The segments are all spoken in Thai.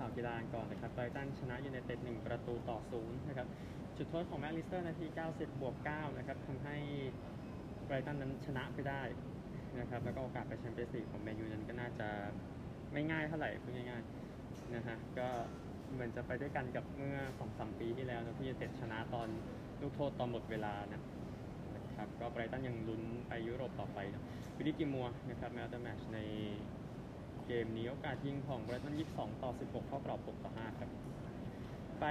ข่าวกีฬาก่อนนะครับไบรตันชนะยูไนเต็ด1ประตูต่อศูนย์นะครับจุดโทษของแมคลิสเตอร์นาที 90 บวก 9 นะครับทำให้ไบรตันนั้นชนะไปได้นะครับแล้วก็โอกาสไปแชมเปี้ยนส์ลีกของแมนยูนั้นก็น่าจะไม่ง่ายเท่าไหร่พูดง่ายๆนะฮะก็เหมือนจะไปด้วยกันกับเมื่อ2-3ปีที่แล้วนะที่ยูไนเต็ดชนะตอนลูกโทษตอนหมดเวลานะนะครับก็ไบรตันยังลุ้นไปยุโรปต่อไปนะวิลลี่กิมัวนะครับแมตช์แมชใน เกมนี้โอกาสยิงของไบรตัน22 ต่อ 16 เข้ากรอบ 6 ต่อ 5 ครับ ไป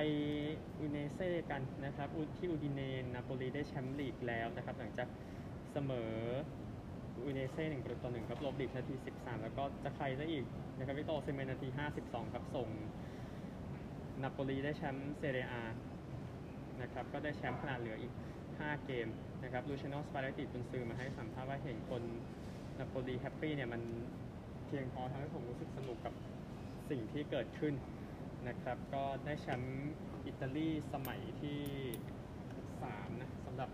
อูเนเซ่กันนะครับอุที่อูดิเนนนาโปลีได้แชมป์ลีกแล้วนะครับ หลังจากเสมออูเนเซ่หนึ่งประตูต่อหนึ่งครับลบลีกนาที 13 แล้วก็จะใครได้อีกนะครับวิโตเซเมนนาที 52 ครับ ส่งนาโปลีได้แชมป์เซเรียนะครับก็ได้แชมป์ขนาดเหลืออีก 5 เกมนะครับลูเชโนสปาเรติคุณซื้อมาให้สัมภาษณ์ว่าเห็นคนนาโปลีแฮปปี้เนี่ยมัน เพียงพอทำให้ผมรู้สึกสนุกกับสิ่งที่เกิดขึ้นนะครับ ก็ได้แชมป์อิตาลีสมัยที่ 3 นะสำหรับ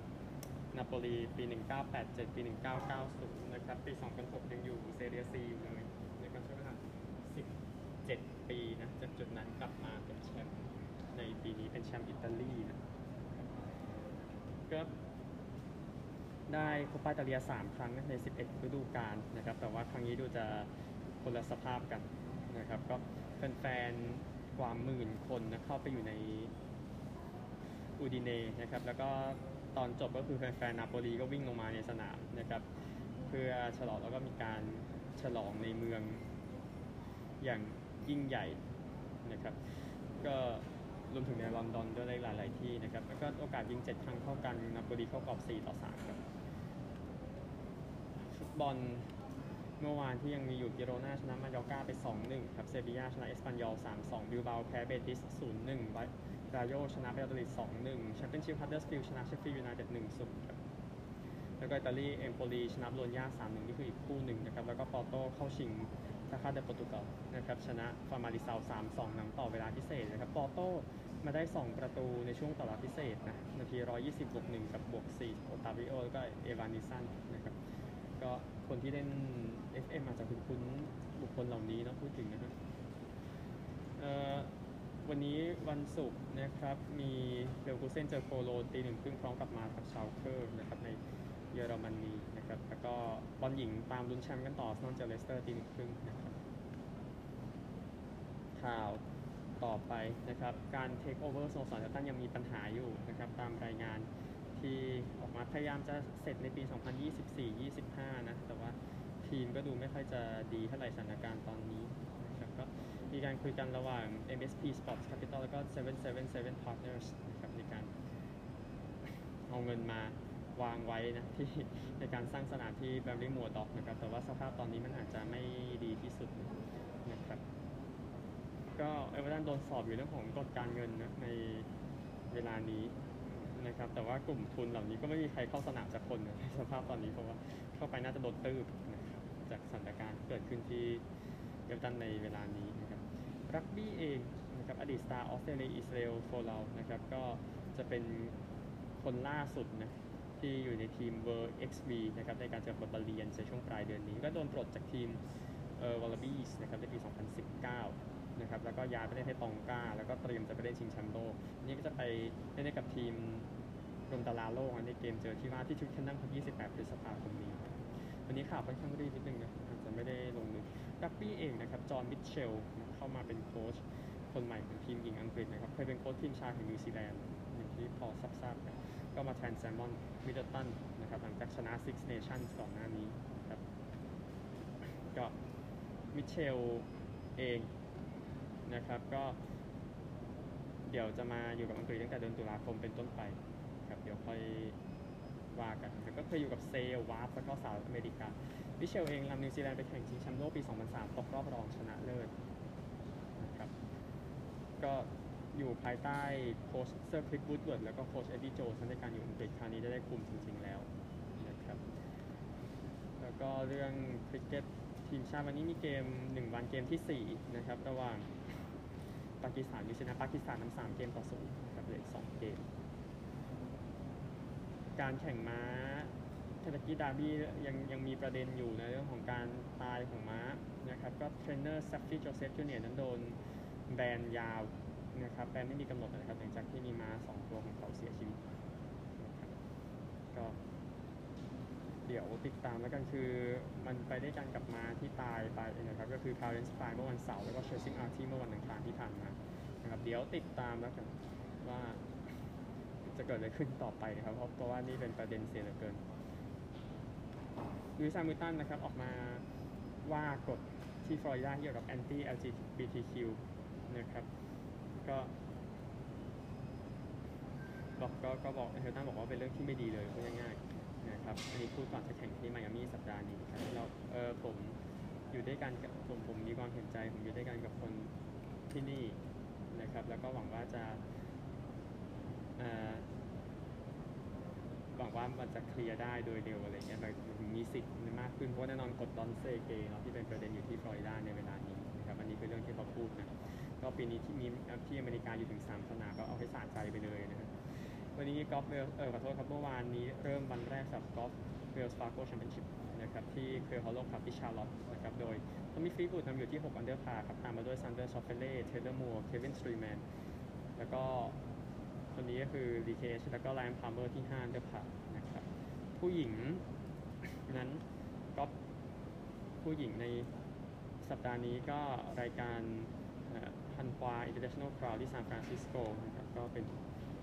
นาโปลีปี 1987 ปี 1990 นะครับ ปี 2006 ยังอยู่เซเรียซีอยู่เลยนะครับใช้เวลา17 ปีนะจากจุดนั้นกลับมาเป็นแชมป์ในปีนี้เป็นแชมป์อิตาลีนะก็ ได้โคปาอิตาเลีย 3 ครั้งใน 11 ฤดูกาลนะครับ แต่ว่าครั้งนี้ดูจะคนละสภาพกันนะครับ ก็แฟนๆกว่าหมื่นคนนะเข้าไปอยู่ในอูดิเน่นะครับ แล้วก็ตอนจบก็คือแฟนๆนาโปลีก็วิ่งลงมาในสนามนะครับ เพื่อฉลองแล้วก็มีการฉลองในเมืองอย่างยิ่งใหญ่นะครับ ก็ รวมถึงในลอนดอนด้วยหลาย ๆ ที่นะครับ แล้วก็โอกาสยิง 7 ครั้งเท่ากันนาโปลีเข้ากรอบ 4 ต่อ 3 ครับ ฟุตบอลเมื่อวานที่ยังมีอยู่กิโรนาชนะมายกาไป 2-1 ครับเซบียาชนะเอสปันยอล 3-2 บิลเบาแพ้เบติส 0-1ราโยชนะบายาโดลิด2-1แชมเปี้ยนชิพฮัตเดอร์สฟิลชนะเชฟฟี่ยูไนเต็ด1-0ครับแล้วก็อิตาลีเอมโปลีชนะโบโลญญา3-1 นี่คืออีกคู่หนึ่งนะครับ แล้วก็ปอร์โตเข้าชิงทาซาเดโปรตุเกสนะครับ ชนะฟาร์มาริซาว3-2นำต่อเวลาพิเศษนะครับ ปอร์โต มาได้ 2 ประตูในช่วงต่อเวลาพิเศษนะนาที 120บวก1กับบวก4โอตาวิโอแล้วก็เอวานิสันนะครับก็คนที่เล่น FM อาจจะคุ้นๆบุคคลเหล่านี้เนาะพูดถึงนะครับวันนี้วันศุกร์นะครับมีเบลกูเซนเจอโคโลนตีหนึ่งครึ่งพร้อมกับไมนซ์กับชาลเก้นะครับในเยอรมนีนะครับแล้วก็บอลหญิงตามลุ้นแชมป์กันต่ออาร์เซนอลเจอเลสเตอร์ตีหนึ่งครึ่งนะครับข่าว ต่อไปนะครับ การเทคโอเวอร์สโมสรเอเวอร์ตันยังมีปัญหาอยู่นะครับ ตามรายงานที่ออกมาพยายามจะเสร็จในปี 2024-25 นะ แต่ว่าทีมก็ดูไม่ค่อยจะดีเท่าไหร่สถานการณ์ตอนนี้นะครับก็มีการคุยกันระหว่าง MSP Sports Capital แล้วก็ 777 Partners นะครับในการเอาเงินมาวางไว้นะที่ในการสร้างสนามที่แบรมลีย์มัวร์ด็อกนะครับ แต่ว่าสภาพตอนนี้มันอาจจะไม่ดีที่สุดนะ ก็เอเวอร์ตันโดนสอบอยู่เรื่องของกฎการเงินนะในเวลานี้นะครับแต่ว่ากลุ่มทุนเหล่านี้ก็ไม่มีใครเข้าสนามจากคนในสภาพตอนนี้เพราะว่าเข้าไปน่าจะโดนตื้บนะครับจากสถานการณ์เกิดขึ้นที่เอเวอร์ตันในเวลานี้นะครับรักบี้เองนะครับอดีตสตาร์ออสเตรเลียอิสราเอลโฟลานะครับก็จะเป็นคนล่าสุดนะที่อยู่ในทีมเวอร์ XV นะครับในการเจอกับบาร์บาเรียนในช่วงปลายเดือนนี้ ก็โดนปลดจากทีมเออวอลลาบีส์นะครับในปี 2019 นะครับแล้วก็ย้ายไปเล่นให้ตองกาแล้วก็เตรียมจะไปเล่นชิงแชมป์โลกนี่ก็จะไปเล่นกับทีมรวมดาราโลกในเกมเจอที่ว่าที่ทวิกแคนแฮมที่28พฤษภาคมนี้วันนี้ข่าวค่อนข้างรีบนิดนึงนะอาจจะไม่ได้ลงมือรักบี้เองนะครับจอห์นมิทเชลเข้ามาเป็นโค้ชคนใหม่ของทีมหญิงอังกฤษนะครับเคยเป็นโค้ชทีมชายของนิวซีแลนด์อย่างที่พอทราบๆกันก็มาแทนไซมอนมิดเดิลตันนะครับหลังจากชนะ Six Nations ก่อนหน้านี้ครับก็มิเชลเอง นะครับ ก็ เดี๋ยวจะมาอยู่กับอังกฤษตั้งแต่เดือนตุลาคมเป็นต้นไปครับเดี๋ยวค่อยว่ากันแต่ก็เคยอยู่กับเซลวอสป์สแล้วก็สหรัฐอเมริกามิเชลเองนำนิวซีแลนด์ไปแข่งชิงแชมป์โลกปี 2003 ตกรอบรองชนะเลิศนะครับก็อยู่ภายใต้โค้ชเซอร์ไคลฟ์วูดเวิร์ดแล้วก็โค้ชเอ็ดดี้โจนส์ในการอยู่อังกฤษคราวนี้จะได้คุมจริงๆแล้วนะครับแล้วก็เรื่องคริกเก็ตทีมชาติวันนี้มีเกม 1 วันเกมที่ 4 นะครับ ระหว่าง ปากีสถานยูชนะปากีสถานนำสามเกมต่อศูนย์ครับเหลืออีกสองเกม การแข่งม้าเคนทักกี้ดาร์บี้ยังยังมีประเด็นอยู่ในเรื่องของการตายของม้านะครับก็เทรนเนอร์ซัฟฟี่โจเซฟจูเนียร์นั้นโดนแบนยาวนะครับแบนไม่มีกำหนดนะครับหลังจากที่มีม้าสองตัวของเขาเสียชีวิตนะครับก็เดี๋ยวติดตามแล้วกันคือมันไปได้กันกับม้าที่ตายไปนะครับก็คือ Parents Pride เมื่อวันเสาร์แล้วก็ Chasing Artie เมื่อวันอังคารที่ผ่านมา เดี๋ยวติดตามแล้วกันว่าจะเกิดอะไรขึ้นต่อไปนะครับ เพราะว่านี่เป็นประเด็นเสียเหลือเกินลุยซามิตันนะครับออกมาว่ากฎที่ฟลอริดาเกี่ยวกับ anti LGBTQ นะครับก็บอกก็ก็บอกเฮลตันบอกว่าเป็นเรื่องที่ไม่ดีเลยพูดง่ายๆนะครับอันนี้พูดก่อนจะแข่งที่ไมอามี่สัปดาห์นี้ครับแล้วเออผมอยู่ด้วยกันกับผมผมมีความเห็นใจ ผมอยู่ด้วยกันกับคนที่นี่ ครับ แล้วก็หวังว่าจะหวังว่ามันจะเคลียร์ได้โดยเร็วอะไรเงี้ยแบบมีสิทธิ์มากขึ้นเพราะแน่นอนกดดอนเซเกเนาะที่เป็นประเด็นอยู่ที่ฟลอริดาในเวลานี้นะครับอันนี้เป็นเรื่องที่เขาพูดนะก็ปีนี้ที่มีที่อเมริกาอยู่ถึงสามสนามก็เอาให้สะใจไปเลยนะครับวันนี้กอล์ฟเวลเออขอโทษครับเมื่อวานนี้เริ่มวันแรกสำหรับกอล์ฟเวลส์ฟาร์โกแชมเปี้ยนชิพ นะครับที่ควอลฮอลโลว์คลับที่ชาร์ลอตนะครับโดยทอมมี่ฟลีตวูดนำอยู่ที่ 6 under par ครับตามมาด้วยแซนเดอร์ชอฟเฟเล่เทเลอร์มัวเควินสตรีลแมนแล้วก็คนนี้ก็คือ DKH แล้วก็ไรอันพาลเมอร์ที่5 under par นะครับผู้หญิงนั้นกอล์ฟผู้หญิงในสัปดาห์นี้ก็รายการฮันฮวาอินเตอร์เนชั่นแนลคราวน์ที่ซานฟรานซิสโกนะครับก็เป็น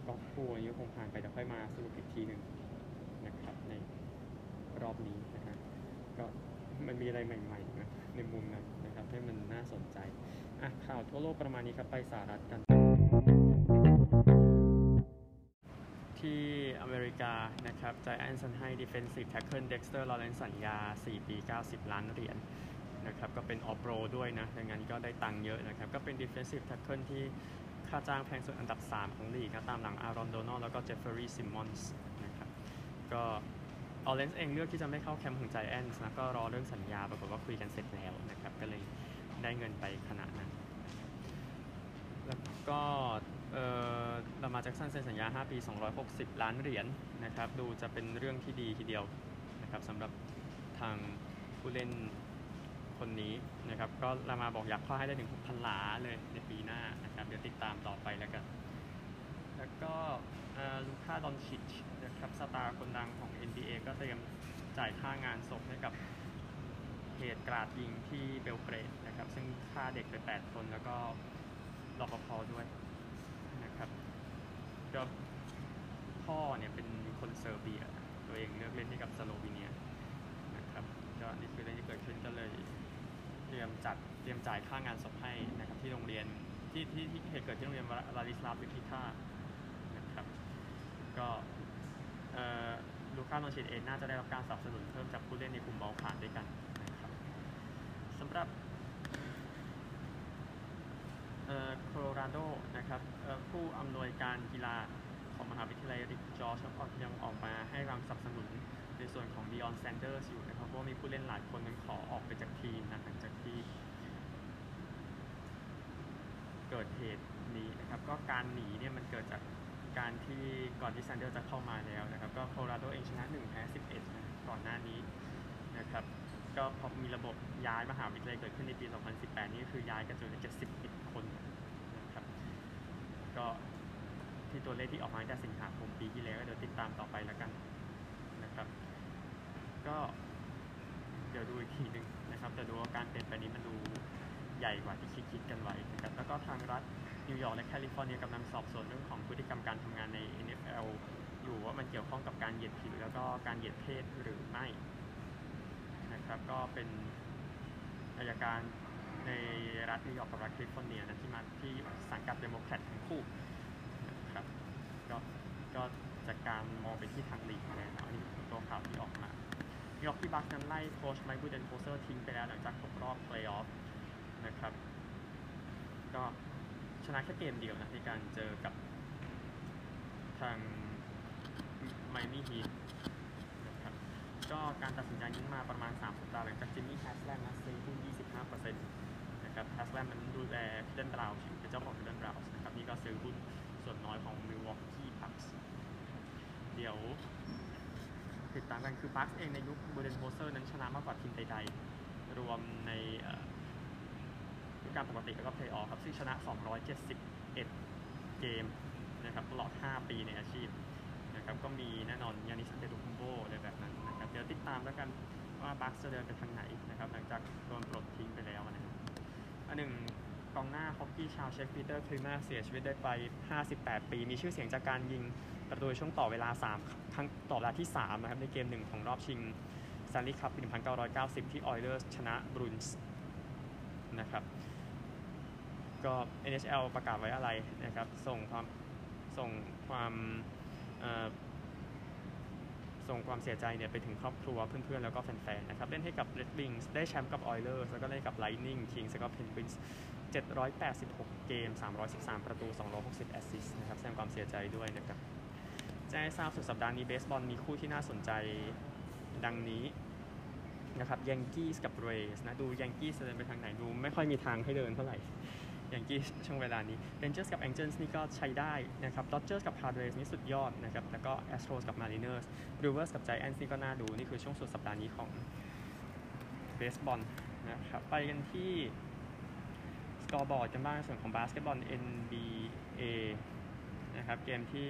ก็คู่อันนี้คงผ่านไปเดี๋ยวค่อยมาสรุปอีกทีหนึ่งนะครับในรอบนี้ ก็มันมีอะไรใหม่ๆนะในมุมนั้นนะครับให้มันน่าสนใจอะข่าวทั่วโลกประมาณนี้ครับไปสหรัฐกัน ที่อเมริกานะครับใจแอนสันให้ Defensive Tackle Dexter Lawrence สัญญา 4 ปี 90 ล้านเหรียญนะครับก็เป็นออฟโรด้วยนะดังนั้นก็ได้ตังค์เยอะนะครับ ก็เป็น Defensive Tackle ที่ค่าจ้างแพงสุดอันดับ 3 ของลีกนะตามหลังอารอนโดนัลด์แล้วก็เจฟเฟอรี่ซิมมอนส์นะครับก็ ลอว์เรนซ์เองเลือกที่จะไม่เข้าแคมป์ของไจแอนส์นะก็รอเรื่องสัญญาปรากฏว่าคุยกันเสร็จแล้วนะครับก็เลยได้เงินไปขนาดนั้น แล้วก็เออลามาร์แจ็คสันเซ็นสัญญา 5 ปี 260 ล้านเหรียญนะครับดูจะเป็นเรื่องที่ดีทีเดียวนะครับสำหรับทางผู้เล่นคนนี้นะครับก็รามาบอกอยากเข้าให้ได้ถึง6,000หลาเลยในปีหน้านะครับเดี๋ยวติดตามต่อไปแล้วกัน แล้วก็ลูค่าดอนชิช ครับสตาร์คนดังของ NBA ก็เตรียมจ่ายค่างานศพให้กับเหตุกราดยิงที่เบลเกรดนะครับ ซึ่งฆ่าเด็กไป 8 คนแล้วก็รปภด้วยนะครับก็พ่อเนี่ยเป็นคนเซอร์เบีย ตัวเองเลือกเล่นให้กับสโลวีเนียนะครับก็นี่คือเรื่องที่เกิดขึ้นก็เลยเตรียมจัดเตรียมจ่ายค่างานศพให้นะครับที่โรงเรียนที่ที่ที่เหตุเกิดที่โรงเรียนลาดิสลาฟวิทิท่านะครับก็าโนชิตเองน่าจะได้รับการสนับสนุนเพิ่มจากผู้เล่นในกลุ่มเบาขานด้วยกันนะครับสำหรับเอ่อโคโลราโดนะครับเอ่อผู้อำนวยการกีฬาของมหาวิทยาลัยริกจอร์จยังออกมาให้การสนับสนุนในส่วนของ d ิออนแซนเดอร์สอยู่นะครับเพราะว่ามีผู้เล่นหลายคนนั้นขอออกไปจากทีมนะหลังจากที่เกิดเหตุนี้นะครับก็การหนีเนี่ยมันเกิดจาก การที่ก่อนที่แซนเดอร์จะเข้ามาแล้วนะครับ ก็โคโลราโดเองชนะ1แพ้11นะก่อนหน้านี้นะครับก็พอมีระบบย้ายมหาวิทยาลัยเกิดขึ้นในปี 2018 นี่คือย้ายกระจุยไป71คนนะครับก็ที่ตัวเลขที่ออกมาตั้งแต่สิงหาคมปีที่แล้วเดี๋ยวติดตามต่อไปแล้วกันนะครับ ก็เดี๋ยวดูอีกทีหนึ่งนะครับแต่ดูว่าการเปลี่ยนแปลงนี้มันดูใหญ่กว่าที่คิดคิดกันไว้นะครับแล้วก็ทางรัฐ นิวยอร์กและแคลิฟอร์เนียกำลังสอบสวนเรื่องของพฤติกรรมการทำงานใน NFL อยู่ว่ามันเกี่ยวข้องกับการเหยียดผิวแล้วก็การเหยียดเพศหรือไม่นะครับก็เป็นอัยการในรัฐนิวยอร์กกับรัฐแคลิฟอร์เนียนะที่มาที่สังกัดเดโมแครตทั้งคู่นะครับก็ก็จากการมองไปที่ทางลีกแล้วอันนี้ตัวข่าวที่ออกมามิลวอกกี้บัคส์นั้นไล่โค้ชไมค์บูเดนโฮลเซอร์ทิ้งไปแล้วหลังจากตกรอบเพลย์ออฟนะครับก็ ชนะแค่เกมเดียวนะในการเจอกับทางไมอามี่ฮีทนะครับก็การตัดสินใจนี้มาประมาณ 3 สัปดาห์หลังจากจิมมี่แฮสแลมนะซื้อหุ้น25%นะครับแฮสแลมมันดูแลคลีฟแลนด์บราวน์สเป็นเจ้าของคลีฟแลนด์บราวน์สนะครับนี่ก็ซื้อหุ้นส่วนน้อยของมิลวอกกี้บัคส์เดี๋ยวติดตามกันคือบัคส์เองในยุคเบูเดนโฮลเซอร์นั้นชนะมากกว่าทีมใดๆ รวมในฤดูกาลปกติแล้วก็เพลย์ออฟครับ ซึ่งชนะ 271 เกมนะครับตลอด 5 ปีในอาชีพนะครับก็มีแน่นอนยานนิสอันเตโตคุมโปอะไรแบบนั้นนะครับเดี๋ยวติดตามแล้วกันว่าบัคส์จะเดินไปทางไหนนะครับหลังจากโดนปลดทิ้งไปแล้วนะครับอันหนึ่งกองหน้าฮอกกี้ชาวเช็กปีเตอร์คลิมาเสียชีวิตในวัย 58 ปี มีชื่อเสียงจากการยิงประตูช่วงต่อเวลา 3 ครั้งต่อเวลาที่ 3 นะครับ ในเกมหนึ่งของรอบชิง s ซนลีคัพปี1990 ที่ออยเลอร์ชนะบรูอินส์นะครับ ก็ NHL ประกาศไว้อะไรนะครับ ส่งความส่งความส่งความเสียใจเนี่ยไปถึงครอบครัวเพื่อนๆ แล้วก็แฟนๆ นะครับ เล่นให้กับ Red Wings ได้แชมป์กับ Oilers แล้วก็เล่นกับ Lightning Kings แล้วก็ Penguins 786 เกม 313 ประตู 260 แอสซิสต์นะครับแสดงความเสียใจด้วยนะครับแจ้งทราบสุดสัปดาห์นี้เบสบอลมีคู่ที่น่าสนใจดังนี้นะครับยังกี้สกับเรย์สนะ ดูยังกี้เดินไปทางไหนดูไม่ค่อยมีทางให้เดินเท่าไหร่ ยังกี้ช่วงเวลานี้เรนเจอร์สกับแองเจิลส์นี่ก็ใช้ได้นะครับดอ d เจอร์สกับพาร์เรสนี่สุดยอดนะครับ แล้วก็แอสโตรสกับมาริเนอร์สบรูเวอร์สกับไจแอนท์สนี่ก็น่าดู นี่คือช่วงสุดสัปดาห์นี้ของเบสบอลนะครับ ไปกันที่ scoreboard กันบ้างในส่วนของบาสเกตบอล NBA นะครับ เกมที่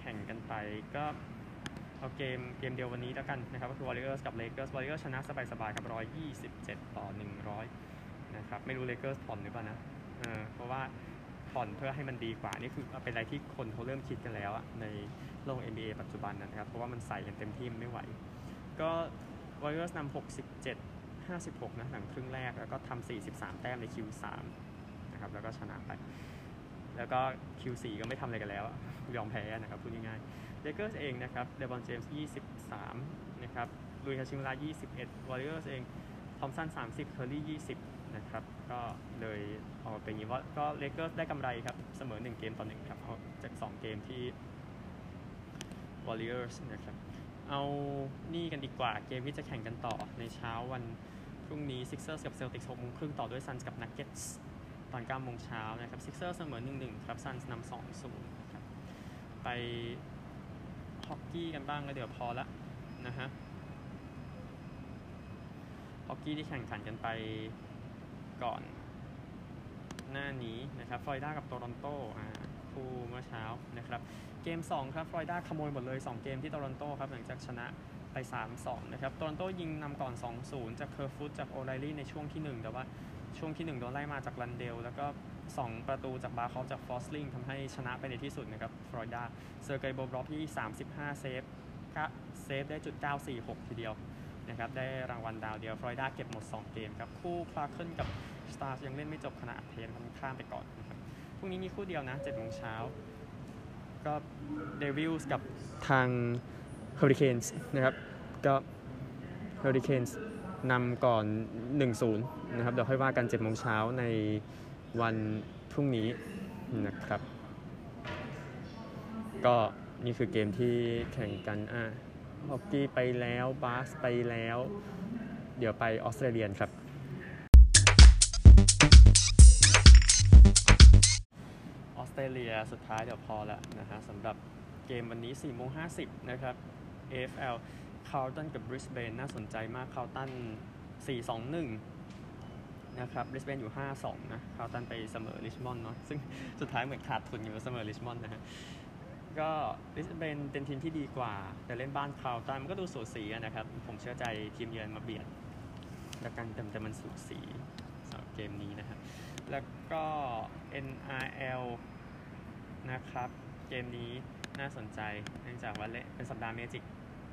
แข่งกันไปก็เอาเกมเกมเดียววันนี้แล้วกันนะครับก็คือ Warriors กับ Lakers Warriors ชนะสบายๆครับ 127 ต่อ 100 นะครับ ไม่รู้ Lakers ผ่อนหรือเปล่านะ เออเพราะว่าผ่อนเพื่อให้มันดีกว่า นี่คือเป็นอะไรที่คนเขาเริ่มคิดกันแล้วอะในโลก NBA ปัจจุบันนะครับ เพราะว่ามันใส่กันเต็มที่มันไม่ไหว ก็ Warriors นำ67 56 นะหลังครึ่งแรก แล้วก็ทำ43 แต้มใน Q3 นะครับ แล้วก็ชนะไป แล้วก็ Q4 ก็ไม่ทำอะไรกันแล้ว ยอมแพ้นะครับพูดง่ายๆ Lakers เองนะครับเดบอนเจมส์23 นะครับลุยฮาชิมุระ21 Warriors เองทอมสัน30เคอร์รี่20 นะครับ ก็เลยออกมาเป็นอย่างนี้ว่าก็ Lakers ได้กำไรครับ เสมอ 1 เกมต่อ1ครับเอาจาก 2 เกมที่ Warriors นะครับ เอานี่กันดีกว่าเกมที่จะแข่งกันต่อในเช้าวันพรุ่งนี้ Sixers กับ Celtics 6โมงครึ่งต่อด้วย Suns กับ Nuggets ตอน9โมงเช้านะครับ Sixers เสมอ 1-1 ครับ Suns นำ2-0นะครับไปฮอกกี้กันบ้างแล้วเดี๋ยวพอละนะฮะฮอกกี้ที่แข่งขันกันไป ก่อนหน้านี้นะครับฟลอริดากับโตรอนโตอ่าคู่เมื่อเช้านะครับเกม 2 ครับฟลอริดาขโมยหมดเลย 2 เกมที่โตรอนโตครับหลังจากชนะไป 3-2 นะครับโตรอนโตยิงนำก่อน 2-0 จากเคอร์ฟุตจากโอไลลี่ในช่วงที่ 1 แต่ว่าช่วงที่ 1 โดนไล่มาจากลันเดล แล้วก็ 2 ประตูจากบาร์คอฟจากฟอสลิงทำให้ชนะไปในที่สุดนะครับฟลอริดาเซอร์เกย์โบบรอฟสกี้ที่ 35 เซฟก็เซฟได้จุด946 ทีเดียว นะครับได้รางวัลดาวเดียวฟลอริดาเก็บหมด 2 เกมครับ คู่คลาร์เคิลกับสตาร์ยังเล่นไม่จบขณะเทนข้ามไปก่อนนะครับพรุ่งนี้มีคู่เดียวนะ7โมงเช้าก็เดวิลส์กับทางเฮอริเคนส์นะครับก็เฮอริเคนส์นำก่อน 1-0 นะครับ เดี๋ยวค่อยว่ากัน7โมงเช้าในวันพรุ่งนี้นะครับ ก็นี่คือเกมที่แข่งกันอะ ฮอกกี้ไปแล้วบาสไปแล้ว เดี๋ยวไปออสเตรเลียนครับ ออสเตรเลียสุดท้ายเดี๋ยวพอแล้วนะฮะสำหรับเกมวันนี้4โมง50 นะครับ AFL คาร์ลตันกับบริสเบนน่าสนใจมากคาร์ลตัน4-2-1 นะครับบริสเบนอยู่ 5-2 นะคาร์ลตันไปเสมอริชมอนด์เนาะซึ่งสุดท้ายเหมือนขาดทุนอยู่เสมอริชมอนด์นะฮะ ก็บริสเบนเป็นทีมที่ดีกว่า แต่เล่นบ้านคาร์ลตันมันก็ดูสูสีนะครับ ผมเชื่อใจทีมเยือนมาเบียดแล้วกันแต่แต่มันสูสีสำหรับเกมนี้นะครับ แล้วก็ NRL นะครับ เกมนี้น่าสนใจเนื่องจากว่าเละเป็นสัปดาห์เมจิก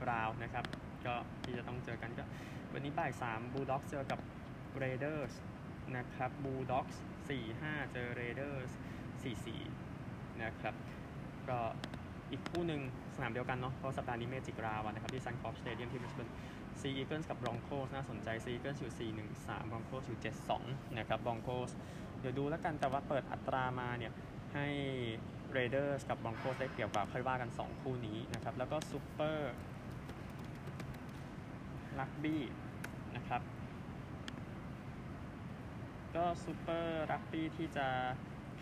ราวนะครับ ก็ที่จะต้องเจอกันก็ วันนี้บ่าย3 Bulldogs เจอกับ Raiders นะครับ Bulldogs 4-5เจอ Raiders 4-4นะครับ ก็อีกคู่หนึ่งสนามเดียวกันเนาะเพราะสัปดาห์นี้เมจิกราวนะครับที่ Suncorp Stadium ที่ Brisbane Sea Eagles กับ Broncos น่าสนใจ Sea Eagles อยู่ 4-1-3 Broncos อยู่ 7-2 นะครับ Broncos เดี๋ยวดูแล้วกันแต่ว่าเปิดอัตรามาเนี่ยให้ Raiders กับ Broncos ได้เปรียบกว่าค่อยว่ากัน 2 คู่นี้นะครับแล้วก็ Super Rugby นะครับก็ Super Rugby ที่จะ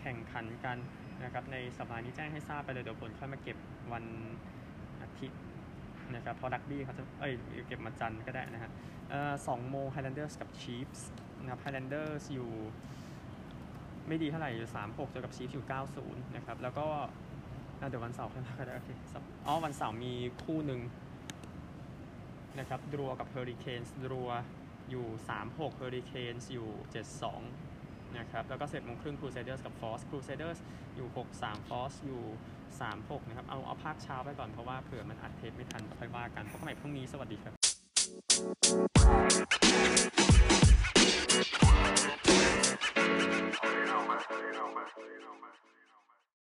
แข่งขันกัน นะครับในสัปดาห์นี้แจ้งให้ทราบไปเลยเดี๋ยวผลค่อยมาเก็บวันอาทิตย์นะครับเพราะรักบี้เขาจะเอ้ยเก็บมาจันทร์ก็ได้นะฮะสองโมง Highlanders กับ Chiefs นะครับ Highlanders อยู่ไม่ดีเท่าไหร่อยู่ 36เจอกับชีฟอยู่ 90 นะครับ แล้วก็เดี๋ยววันเสาร์ค่อยว่ากันได้โอเคอ๋อวันเสาร์มีคู่หนึ่งนะครับดรัวกับเฮอริเคนส์ดรัวอยู่ 36เฮอริเคนส์อยู่ 72 นะครับแล้วก็เสร็จโมงครึ่งครูเซเดอร์สกับฟอร์ซครูเซเดอร์สอยู่ 63ฟอสอยู่ 36 นะครับ เอาเอาภาคเช้าไปก่อนเพราะว่าเผื่อมันอัดเทปไม่ทันก็ค่อยว่ากันพบกันใหม่พรุ่งนี้สวัสดีครับ